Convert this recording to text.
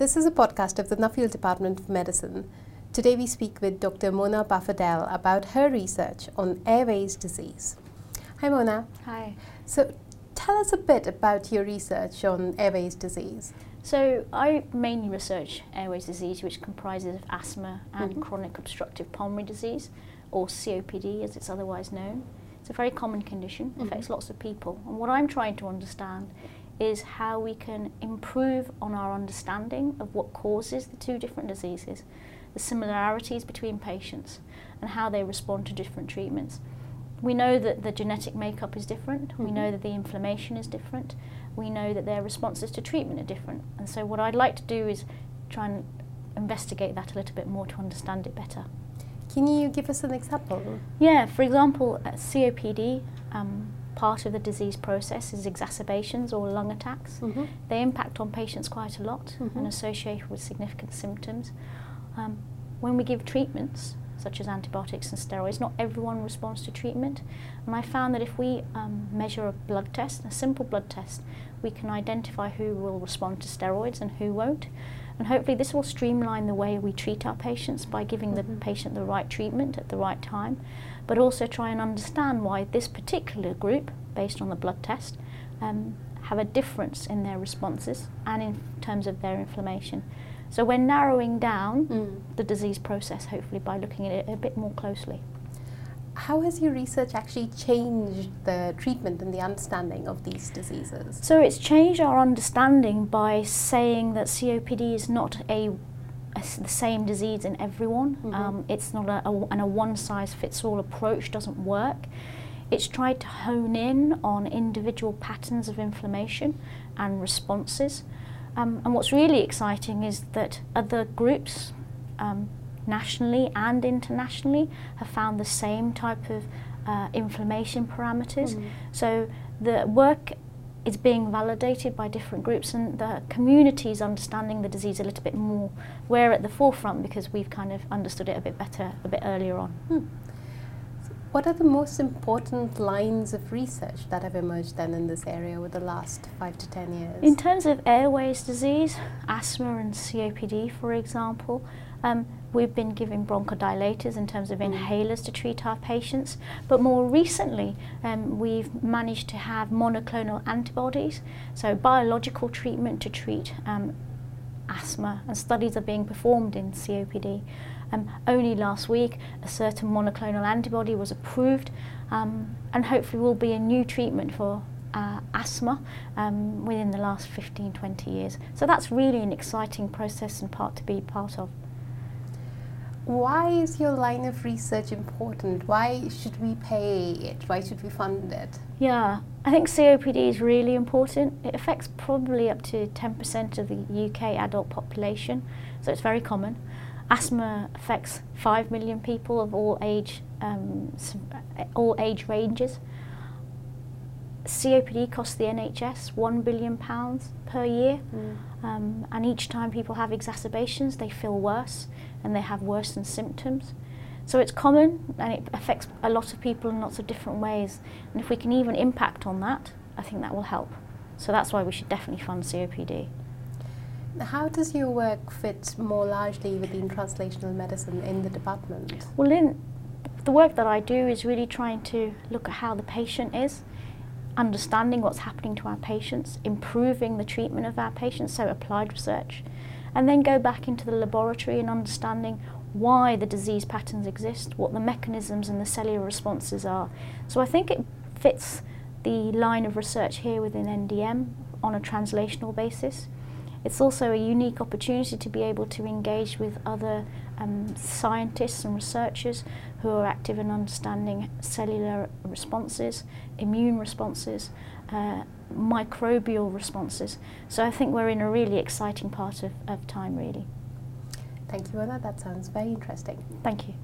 This is a podcast of the Nuffield Department of Medicine. Today we speak with Dr. Mona Bafadhel about her research on airways disease. Hi Mona. Hi. So tell us a bit about your research on airways disease. So I mainly research airways disease which comprises of asthma and Mhm. chronic obstructive pulmonary disease or COPD as it's otherwise known. It's a very common condition, Mhm. affects lots of people. And what I'm trying to understand is how we can improve on our understanding of what causes the two different diseases, the similarities between patients and how they respond to different treatments. We know that the genetic makeup is different. We Mhm. know that the inflammation is different. We know that their responses to treatment are different. And so, what I'd like to do is try and investigate that a little bit more to understand it better. Can you give us an example? Yeah, for example, COPD, um, part of the disease process is exacerbations or lung attacks. Mhm. They impact on patients quite a lot Mhm. and associated with significant symptoms. Um, when we give treatments, such as antibiotics and steroids, not everyone responds to treatment. And I found that if we um, measure a blood test, a simple blood test, we can identify who will respond to steroids and who won't. And hopefully, this will streamline the way we treat our patients by giving Mhm. the patient the right treatment at the right time, but also try and understand why this particular group, based on the blood test, um, have a difference in their responses and in terms of their inflammation. So we're narrowing down Mm. the disease process, hopefully, by looking at it a bit more closely. How has your research actually changed the treatment and the understanding of these diseases? So it's changed our understanding by saying that COPD is not a, a the same disease in everyone. Mhm. Um, it's not a, a, and a one size fits all approach doesn't work. It's tried to hone in on individual patterns of inflammation and responses. Um, and what's really exciting is that other groups, um, nationally and internationally, have found the same type of uh, inflammation parameters. Mhm. So the work is being validated by different groups, and the community is understanding the disease a little bit more. We're at the forefront because we've kind of understood it a bit better a bit earlier on. Hmm. What are the most important lines of research that have emerged then in this area over the last five to ten years? In terms of airways disease, asthma and COPD, for example, um, we've been giving bronchodilators in terms of Mm. inhalers to treat our patients. But more recently, um, we've managed to have monoclonal antibodies, so biological treatment to treat um, asthma, and studies are being performed in COPD. Um, only last week, a certain monoclonal antibody was approved, um, and hopefully will be a new treatment for uh, asthma um, within the last 15, 20 years. So that's really an exciting process and part to be part of. Why is your line of research important? Why should we pay it? Why should we fund it? Yeah, I think COPD is really important. It affects probably up to 10% of the UK adult population, so it's very common. Asthma affects 5 million people of all age, um, all age ranges. COPD costs the NHS 1 billion pounds per year. Um, and each time people have exacerbations, they feel worse and they have worsened symptoms. So it's common and it affects a lot of people in lots of different ways. And if we can even impact on that, I think that will help. So that's why we should definitely fund COPD. How does your work fit more largely within translational medicine in the department? Well, in the work that I do is really trying to look at how the patient is, understanding what's happening to our patients, improving the treatment of our patients, so applied research, and then go back into the laboratory and understanding why the disease patterns exist, what the mechanisms and the cellular responses are. So I think it fits the line of research here within NDM on a translational basis. It's also a unique opportunity to be able to engage with other um, scientists and researchers who are active in understanding cellular responses, immune responses, uh, microbial responses. So I think we're in a really exciting part of, of time, really. Thank you, Anna. That sounds very interesting. Thank you.